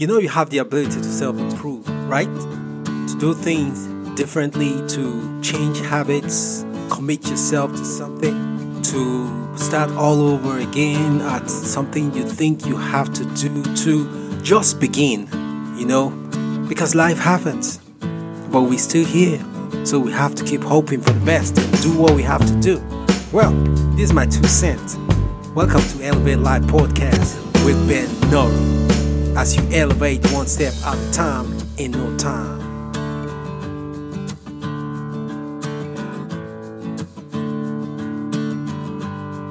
You know, you have the ability to self improve, right? To do things differently, to change habits, commit yourself to something, to start all over again at something you think you have to do, to just begin, you know, because life happens, but we're still here. So we have to keep hoping for the best and do what we have to do. Well, this is my two cents. Welcome to Elevate Life Podcast with Ben Nori. As you elevate one step at a time in no time.